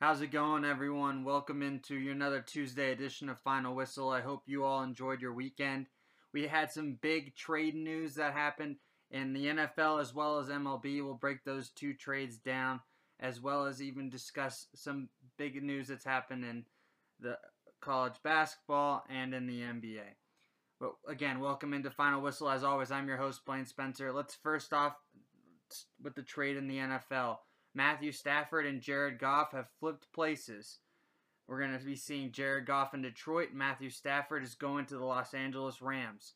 How's it going, everyone? Welcome into another Tuesday edition of Final Whistle. I hope you all enjoyed your weekend. We had some big trade news that happened in the NFL as well as MLB. We'll break those two trades down, as well as even discuss some big news that's happened in the college basketball and in the NBA. But again, welcome into Final Whistle. As always, I'm your host, Blaine Spencer. Let's first off with the trade in the NFL. Matthew Stafford and Jared Goff have flipped places. We're going to be seeing Jared Goff in Detroit. Matthew Stafford is going to the Los Angeles Rams.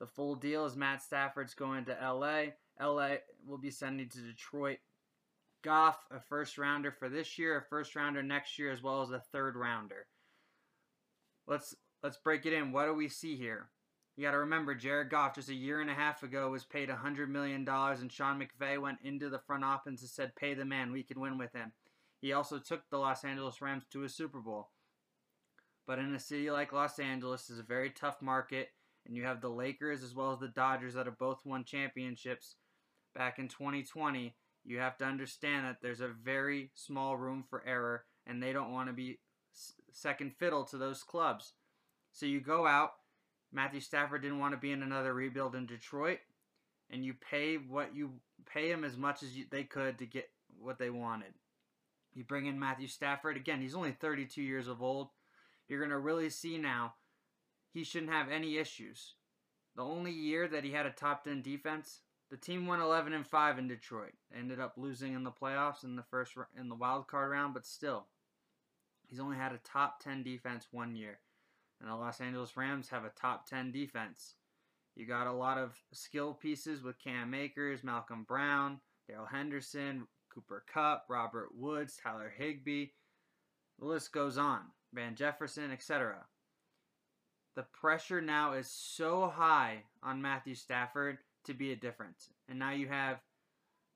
The full deal is Matt Stafford's going to LA. LA will be sending to Detroit Goff, a first rounder for this year, a first rounder next year, as well as a third rounder. Let's let's break it in. What do we see here? You got to remember, Jared Goff just a year and a half ago was paid $100 million, and Sean McVay went into the front office and said, Pay the man, we can win with him. He also took the Los Angeles Rams to a Super Bowl. But in a city like Los Angeles, is a very tough market, and you have the Lakers as well as the Dodgers that have both won championships back in 2020. You have to understand that there's a very small room for error, and they don't want to be second fiddle to those clubs. So you go out Matthew Stafford didn't want to be in another rebuild in Detroit, and you pay what you pay him as much as you, they could to get what they wanted. You bring in Matthew Stafford again. He's only 32 years of old. You're gonna really see now. He shouldn't have any issues. The only year that he had a top 10 defense, the team won 11 and 5 in Detroit. Ended up losing in the playoffs in the first in the wild card round, but still, he's only had a top 10 defense one year and the Los Angeles Rams have a top 10 defense. You got a lot of skill pieces with Cam Akers, Malcolm Brown, Darrell Henderson, Cooper Kupp, Robert Woods, Tyler Higbee. The list goes on. Van Jefferson, etc. The pressure now is so high on Matthew Stafford to be a difference. And now you have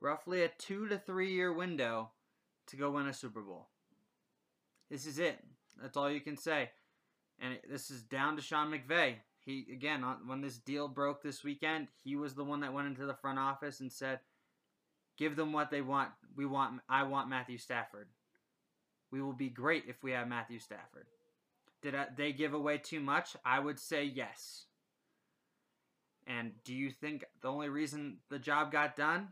roughly a two to three year window to go win a Super Bowl. This is it. That's all you can say and this is down to Sean McVay. He again, when this deal broke this weekend, he was the one that went into the front office and said, "Give them what they want. We want. I want Matthew Stafford. We will be great if we have Matthew Stafford." Did I, they give away too much? I would say yes. And do you think the only reason the job got done?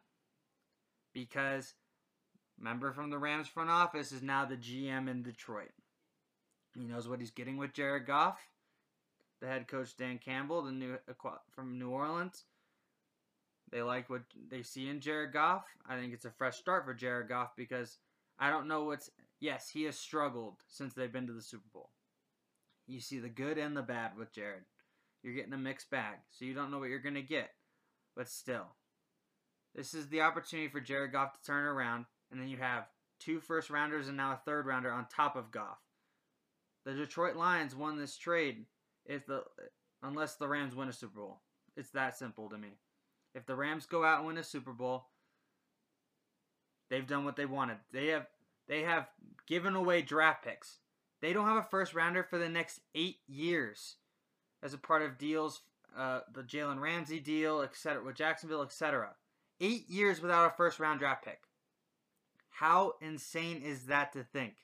Because member from the Rams front office is now the GM in Detroit. He knows what he's getting with Jared Goff. The head coach Dan Campbell, the new from New Orleans. They like what they see in Jared Goff. I think it's a fresh start for Jared Goff because I don't know what's. Yes, he has struggled since they've been to the Super Bowl. You see the good and the bad with Jared. You're getting a mixed bag, so you don't know what you're going to get. But still, this is the opportunity for Jared Goff to turn around, and then you have two first rounders and now a third rounder on top of Goff. The Detroit Lions won this trade if the unless the Rams win a Super Bowl. It's that simple to me. If the Rams go out and win a Super Bowl, they've done what they wanted. They have they have given away draft picks. They don't have a first rounder for the next eight years as a part of deals, uh, the Jalen Ramsey deal, etc., with Jacksonville, etc. Eight years without a first round draft pick. How insane is that to think?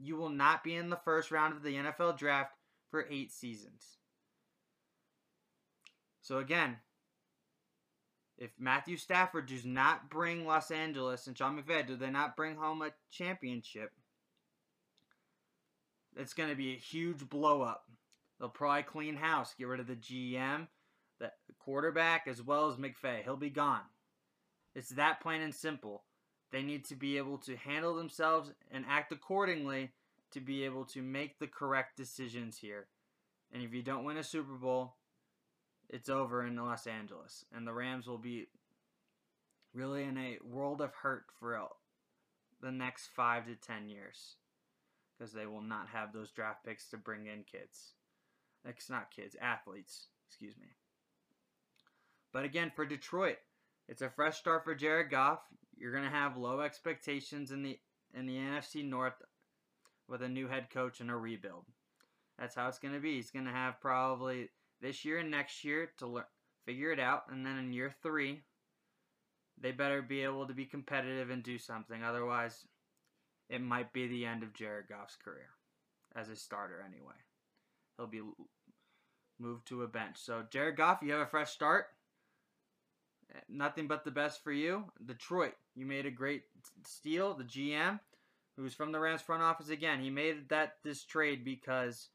You will not be in the first round of the NFL draft for eight seasons. So again, if Matthew Stafford does not bring Los Angeles and Sean McVay, do they not bring home a championship? It's going to be a huge blow up. They'll probably clean house, get rid of the GM, the quarterback, as well as McVay. He'll be gone. It's that plain and simple. They need to be able to handle themselves and act accordingly to be able to make the correct decisions here. And if you don't win a Super Bowl, it's over in Los Angeles. And the Rams will be really in a world of hurt for the next five to ten years. Because they will not have those draft picks to bring in kids. It's not kids, athletes, excuse me. But again, for Detroit, it's a fresh start for Jared Goff. You're going to have low expectations in the in the NFC North with a new head coach and a rebuild. That's how it's going to be. He's going to have probably this year and next year to learn, figure it out, and then in year three, they better be able to be competitive and do something. Otherwise, it might be the end of Jared Goff's career as a starter anyway. He'll be moved to a bench. So, Jared Goff, you have a fresh start. Nothing but the best for you. Detroit, you made a great steal. The GM, who's from the Rams front office again, he made that this trade because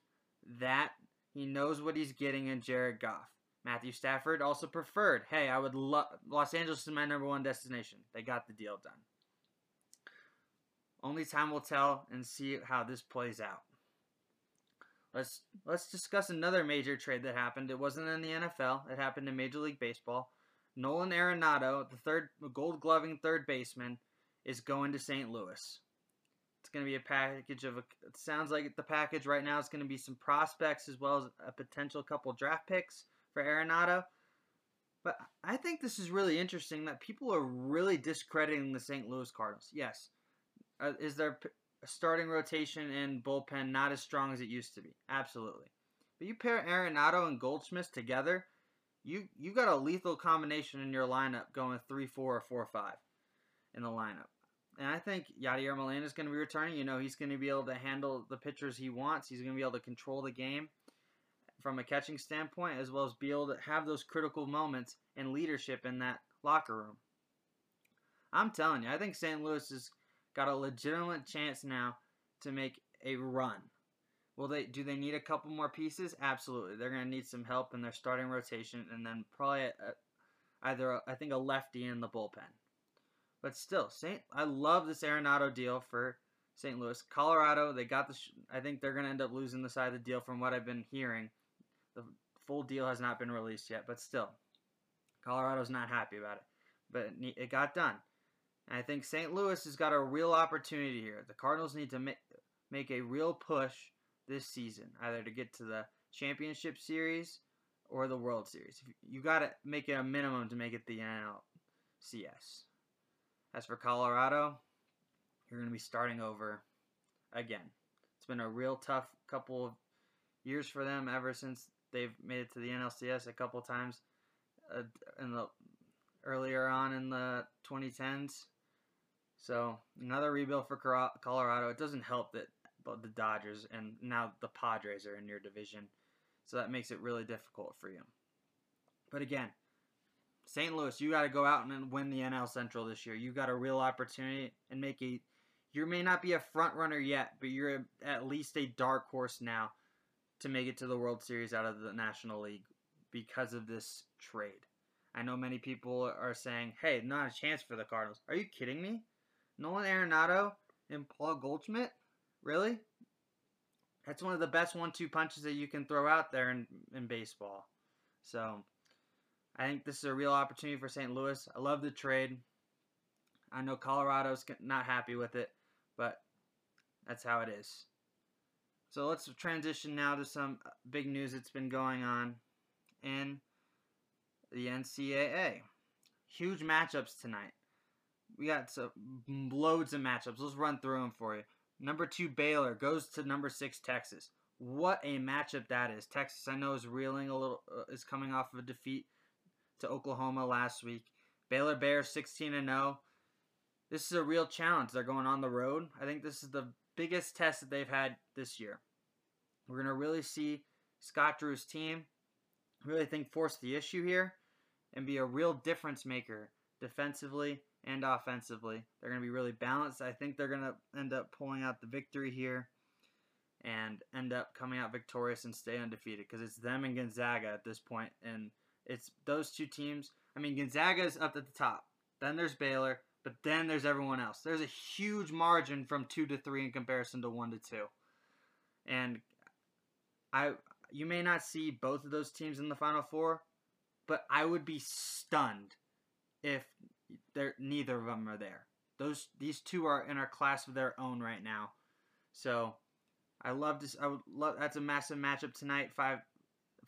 that he knows what he's getting in Jared Goff. Matthew Stafford also preferred, hey, I would love Los Angeles is my number one destination. They got the deal done. Only time will tell and see how this plays out. Let's let's discuss another major trade that happened. It wasn't in the NFL. It happened in Major League Baseball. Nolan Arenado, the third gold gloving third baseman, is going to St. Louis. It's going to be a package of a, it sounds like the package right now is going to be some prospects as well as a potential couple draft picks for Arenado. But I think this is really interesting that people are really discrediting the St. Louis Cardinals. Yes, uh, is their starting rotation and bullpen not as strong as it used to be? Absolutely. But you pair Arenado and Goldschmidt together, you you got a lethal combination in your lineup going three four or four five in the lineup. And I think Yadier Molina is going to be returning. You know, he's going to be able to handle the pitchers he wants. He's going to be able to control the game from a catching standpoint, as well as be able to have those critical moments and leadership in that locker room. I'm telling you, I think St. Louis has got a legitimate chance now to make a run. Will they do they need a couple more pieces? Absolutely. They're going to need some help in their starting rotation and then probably a, either a, I think a lefty in the bullpen. But still, Saint I love this Arenado deal for St. Louis. Colorado, they got the I think they're going to end up losing the side of the deal from what I've been hearing. The full deal has not been released yet, but still, Colorado's not happy about it. But it got done. And I think St. Louis has got a real opportunity here. The Cardinals need to make, make a real push this season, either to get to the championship series or the World Series. You got to make it a minimum to make it the NLCS. As for Colorado, you're going to be starting over again. It's been a real tough couple of years for them ever since they've made it to the NLCS a couple times uh, in the earlier on in the 2010s. So another rebuild for Colorado. It doesn't help that the Dodgers and now the Padres are in your division, so that makes it really difficult for you. But again, St. Louis, you got to go out and win the NL Central this year. You got a real opportunity and make a. You may not be a front runner yet, but you're at least a dark horse now to make it to the World Series out of the National League because of this trade. I know many people are saying, "Hey, not a chance for the Cardinals." Are you kidding me? Nolan Arenado and Paul Goldschmidt, really? That's one of the best one-two punches that you can throw out there in, in baseball. So, I think this is a real opportunity for St. Louis. I love the trade. I know Colorado's not happy with it, but that's how it is. So let's transition now to some uh, big news that's been going on in the NCAA. Huge matchups tonight. We got some loads of matchups. Let's run through them for you. Number two Baylor goes to number six Texas. What a matchup that is. Texas, I know, is reeling a little, uh, is coming off of a defeat to Oklahoma last week. Baylor Bears 16 and 0. This is a real challenge. They're going on the road. I think this is the biggest test that they've had this year. We're going to really see Scott Drew's team really think force the issue here and be a real difference maker defensively and offensively. They're going to be really balanced. I think they're going to end up pulling out the victory here and end up coming out victorious and stay undefeated because it's them and Gonzaga at this point and it's those two teams. I mean Gonzaga is up at the top. Then there's Baylor, but then there's everyone else. There's a huge margin from 2 to 3 in comparison to 1 to 2. And I you may not see both of those teams in the final four, but I would be stunned if there neither of them are there. Those these two are in a class of their own right now. So I love this. I would love that's a massive matchup tonight. Five,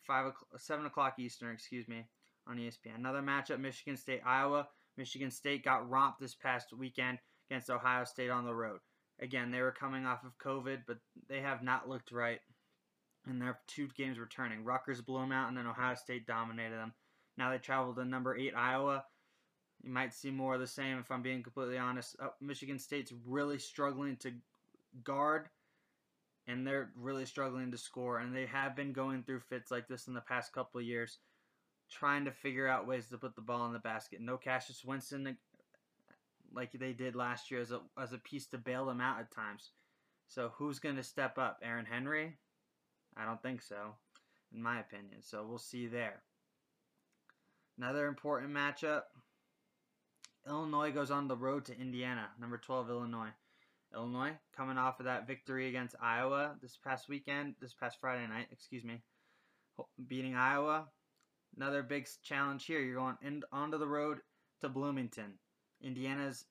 five, seven o'clock Eastern. Excuse me, on ESPN. Another matchup: Michigan State, Iowa. Michigan State got romped this past weekend against Ohio State on the road. Again, they were coming off of COVID, but they have not looked right in their two games returning. Rutgers blew them out, and then Ohio State dominated them. Now they travel to number eight Iowa. You might see more of the same if I'm being completely honest. Uh, Michigan State's really struggling to guard, and they're really struggling to score, and they have been going through fits like this in the past couple of years, trying to figure out ways to put the ball in the basket. No Cassius Winston like they did last year as a, as a piece to bail them out at times. So who's going to step up? Aaron Henry? I don't think so, in my opinion. So we'll see there. Another important matchup. Illinois goes on the road to Indiana, number 12 Illinois. Illinois coming off of that victory against Iowa this past weekend, this past Friday night, excuse me, beating Iowa. Another big challenge here. You're going in, onto the road to Bloomington. Indiana's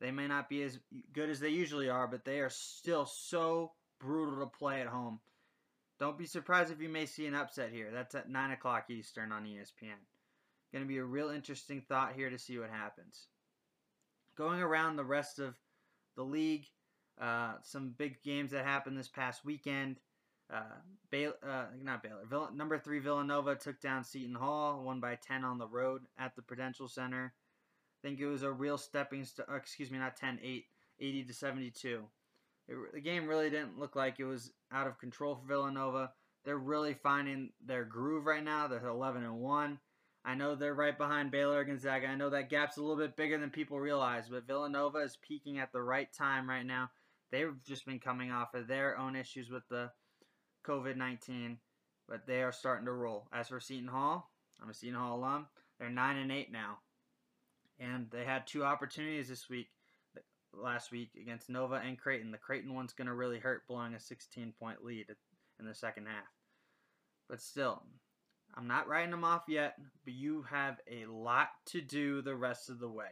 they may not be as good as they usually are, but they are still so brutal to play at home. Don't be surprised if you may see an upset here. That's at 9 o'clock Eastern on ESPN. Going to be a real interesting thought here to see what happens. Going around the rest of the league, uh, some big games that happened this past weekend. Uh, uh, not Baylor. Vill- number three Villanova took down Seton Hall, won by 10 on the road at the Prudential Center I think it was a real stepping. Uh, excuse me, not 10, 8, 80 to 72. It, the game really didn't look like it was out of control for Villanova. They're really finding their groove right now. They're 11 and 1. I know they're right behind Baylor Gonzaga. I know that gap's a little bit bigger than people realize, but Villanova is peaking at the right time right now. They've just been coming off of their own issues with the COVID 19, but they are starting to roll. As for Seton Hall, I'm a Seton Hall alum. They're 9 and 8 now and they had two opportunities this week, last week against Nova and Creighton. The Creighton one's going to really hurt, blowing a 16 point lead in the second half. But still, I'm not writing them off yet, but you have a lot to do the rest of the way.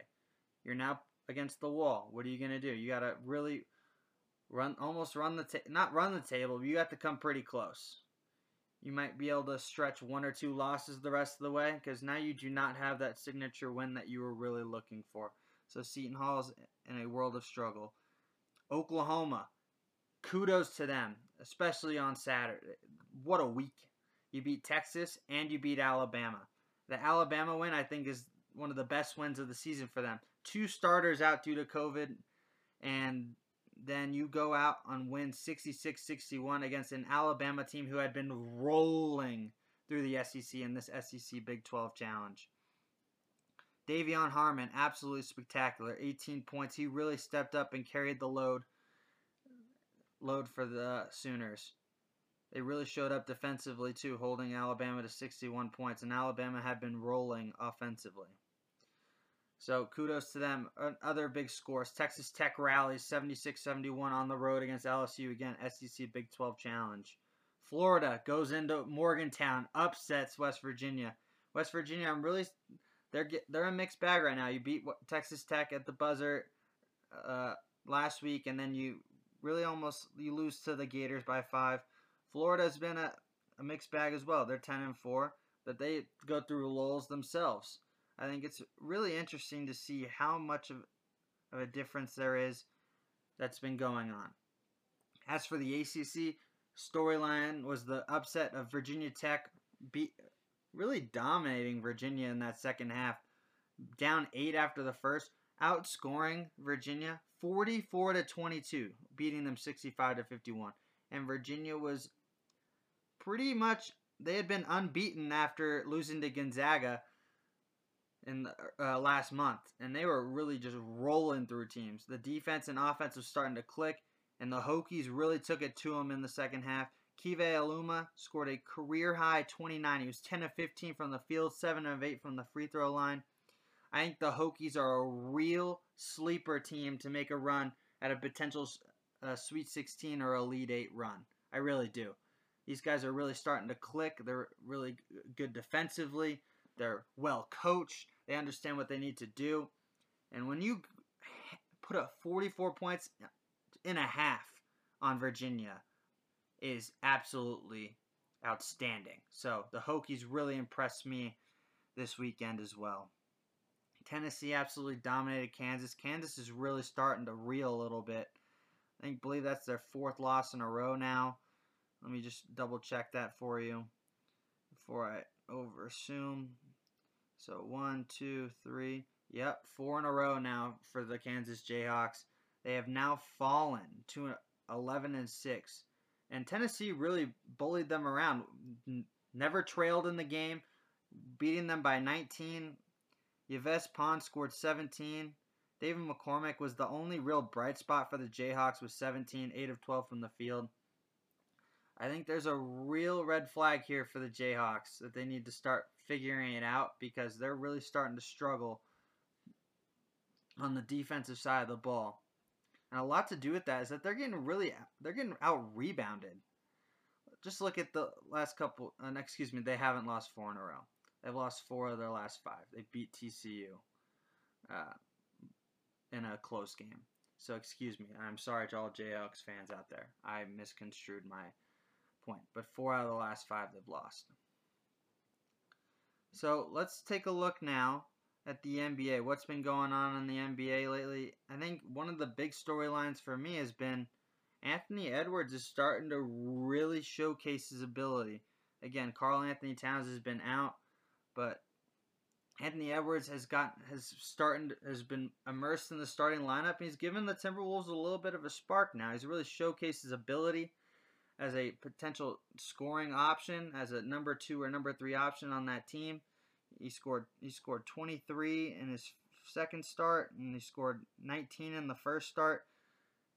You're now against the wall. What are you going to do? You got to really run, almost run the, ta- not run the table, you have to come pretty close you might be able to stretch one or two losses the rest of the way because now you do not have that signature win that you were really looking for. So Seton Hall is in a world of struggle. Oklahoma, kudos to them, especially on Saturday. What a week. You beat Texas and you beat Alabama. The Alabama win, I think, is one of the best wins of the season for them. Two starters out due to COVID, and then you go out and win 66-61 against an Alabama team who had been rolling through the SEC in this SEC Big 12 Challenge. De'Vion Harmon, absolutely spectacular. 18 points. He really stepped up and carried the load load for the Sooners. They really showed up defensively too, holding Alabama to 61 points, and Alabama had been rolling offensively. So kudos to them. Other big scores. Texas Tech rallies 76-71 on the road against LSU. Again, SEC Big 12 Challenge. Florida goes into Morgantown, upsets West Virginia. West Virginia, I'm really they're they're a mixed bag right now. You beat Texas Tech at the buzzer uh, last week, and then you really almost you lose to the Gators by five. Florida's been a, a mixed bag as well. They're 10 and four, but they go through lulls themselves. I think it's really interesting to see how much of, of a difference there is that's been going on. As for the ACC storyline, was the upset of Virginia Tech be really dominating Virginia in that second half, down eight after the first, outscoring Virginia 44 to 22, beating them 65 to 51. And Virginia was pretty much they had been unbeaten after losing to Gonzaga in the, uh, last month, and they were really just rolling through teams. The defense and offense was starting to click, and the Hokies really took it to them in the second half. Keve Aluma scored a career high 29. He was 10 of 15 from the field, 7 of 8 from the free throw line. I think the Hokies are a real sleeper team to make a run at a potential uh, Sweet 16 or Elite 8 run. I really do. These guys are really starting to click. They're really good defensively. They're well coached. They understand what they need to do. And when you put up 44 points in a half on Virginia is absolutely outstanding. So the Hokies really impressed me this weekend as well. Tennessee absolutely dominated Kansas. Kansas is really starting to reel a little bit. I think believe that's their fourth loss in a row now. Let me just double check that for you before I over assume. So one, two, three. Yep, four in a row now for the Kansas Jayhawks. They have now fallen to 11 and 6. And Tennessee really bullied them around. Never trailed in the game, beating them by 19. Yves Pons scored 17. David McCormack was the only real bright spot for the Jayhawks with 17, 8 of 12 from the field. I think there's a real red flag here for the Jayhawks that they need to start figuring it out because they're really starting to struggle on the defensive side of the ball. And a lot to do with that is that they're getting really they're getting out rebounded. Just look at the last couple. Uh, excuse me, they haven't lost four in a row. They've lost four of their last five. They beat TCU uh, in a close game. So excuse me. I'm sorry to all Jayhawks fans out there. I misconstrued my point. But four out of the last five they've lost. So let's take a look now at the NBA. What's been going on in the NBA lately? I think one of the big storylines for me has been Anthony Edwards is starting to really showcase his ability. Again, Karl-Anthony Towns has been out, but Anthony Edwards has got has starting has been immersed in the starting lineup. He's given the Timberwolves a little bit of a spark now. He's really showcased his ability as a potential scoring option, as a number two or number three option on that team. He scored he scored 23 in his second start, and he scored 19 in the first start.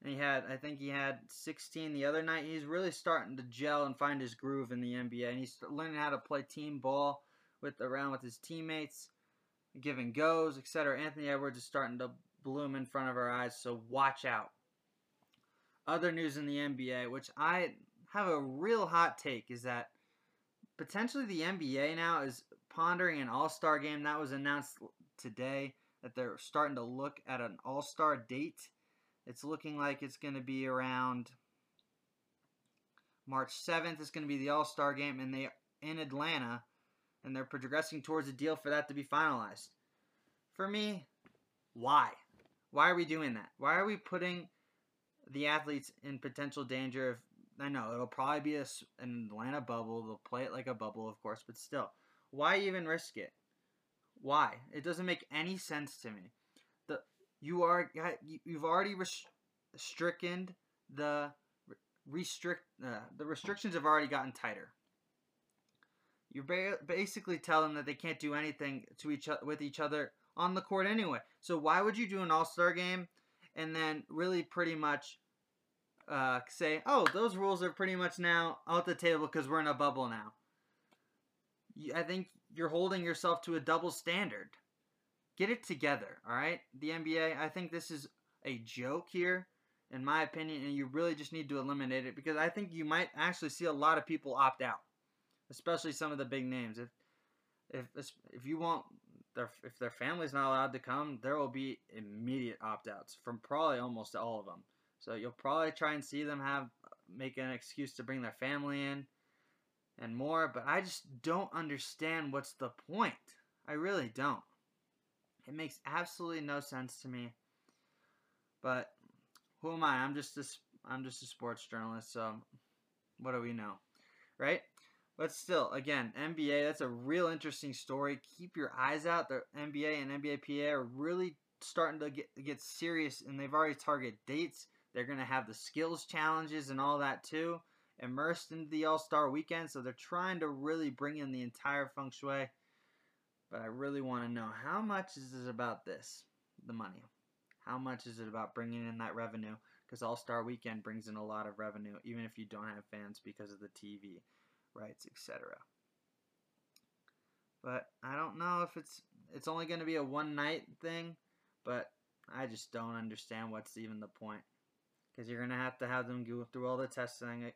And he had, I think he had 16 the other night. He's really starting to gel and find his groove in the NBA, and he's learning how to play team ball with around with his teammates, giving goes, etc. Anthony Edwards is starting to bloom in front of our eyes, so watch out. Other news in the NBA, which I have a real hot take, is that potentially the NBA now is pondering an All Star game that was announced today that they're starting to look at an All Star date. It's looking like it's going to be around March 7th. It's going to be the All Star game, and they in Atlanta, and they're progressing towards a deal for that to be finalized. For me, why? Why are we doing that? Why are we putting the athletes in potential danger of I know it'll probably be a, an Atlanta bubble. They'll play it like a bubble, of course, but still, why even risk it? Why? It doesn't make any sense to me. The you are you've already restricted the restrict uh, the restrictions have already gotten tighter. You're ba- basically telling them that they can't do anything to each with each other on the court anyway. So why would you do an All Star game and then really pretty much uh, say, oh, those rules are pretty much now out the table because we're in a bubble now. I think you're holding yourself to a double standard. Get it together, all right? The NBA, I think this is a joke here, in my opinion, and you really just need to eliminate it because I think you might actually see a lot of people opt out, especially some of the big names. If if if you want their if their family's not allowed to come, there will be immediate opt outs from probably almost all of them. So you'll probably try and see them have make an excuse to bring their family in and more, but I just don't understand what's the point. I really don't. It makes absolutely no sense to me. But who am I? I'm just a, I'm just a sports journalist, so what do we know? Right? But still, again, NBA, that's a real interesting story. Keep your eyes out. The NBA and NBAPA are really starting to get, get serious, and they've already targeted dates they're going to have the skills challenges and all that too, immersed into the All Star weekend. So they're trying to really bring in the entire feng shui. But I really want to know how much is it about this, the money? How much is it about bringing in that revenue? Because All Star Weekend brings in a lot of revenue, even if you don't have fans because of the TV rights, etc. But I don't know if it's it's only going to be a one night thing, but I just don't understand what's even the point because you're going to have to have them go through all the testing.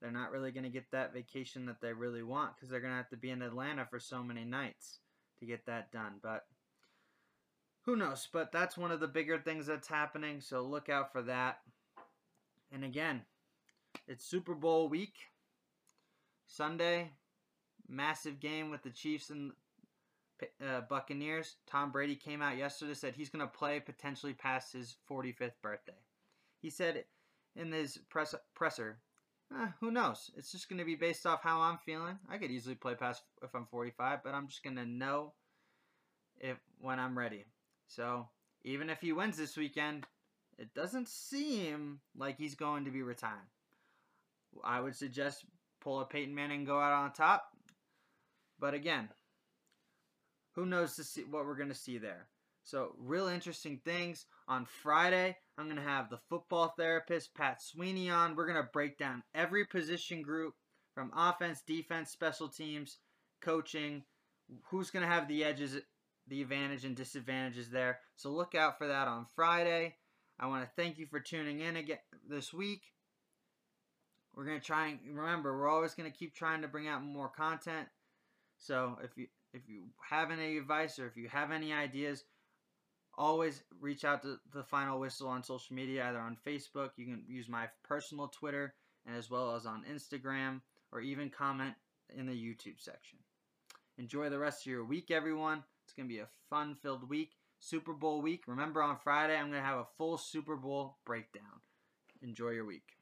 They're not really going to get that vacation that they really want because they're going to have to be in Atlanta for so many nights to get that done. But who knows? But that's one of the bigger things that's happening, so look out for that. And again, it's Super Bowl week. Sunday, massive game with the Chiefs and uh, Buccaneers. Tom Brady came out yesterday said he's going to play potentially past his 45th birthday. He said in his press, presser, eh, who knows? It's just going to be based off how I'm feeling. I could easily play past if I'm 45, but I'm just going to know if when I'm ready. So even if he wins this weekend, it doesn't seem like he's going to be retired. I would suggest pull a Peyton Manning go out on top. But again, who knows to see what we're going to see there. So, real interesting things. On Friday, I'm going to have the football therapist, Pat Sweeney, on. We're going to break down every position group from offense, defense, special teams, coaching, who's going to have the edges, the advantage and disadvantages there. So, look out for that on Friday. I want to thank you for tuning in again this week. We're going to try and remember, we're always going to keep trying to bring out more content. So, if you if you have any advice or if you have any ideas, always reach out to the final whistle on social media, either on Facebook, you can use my personal Twitter, and as well as on Instagram, or even comment in the YouTube section. Enjoy the rest of your week, everyone. It's going to be a fun filled week. Super Bowl week. Remember, on Friday, I'm going to have a full Super Bowl breakdown. Enjoy your week.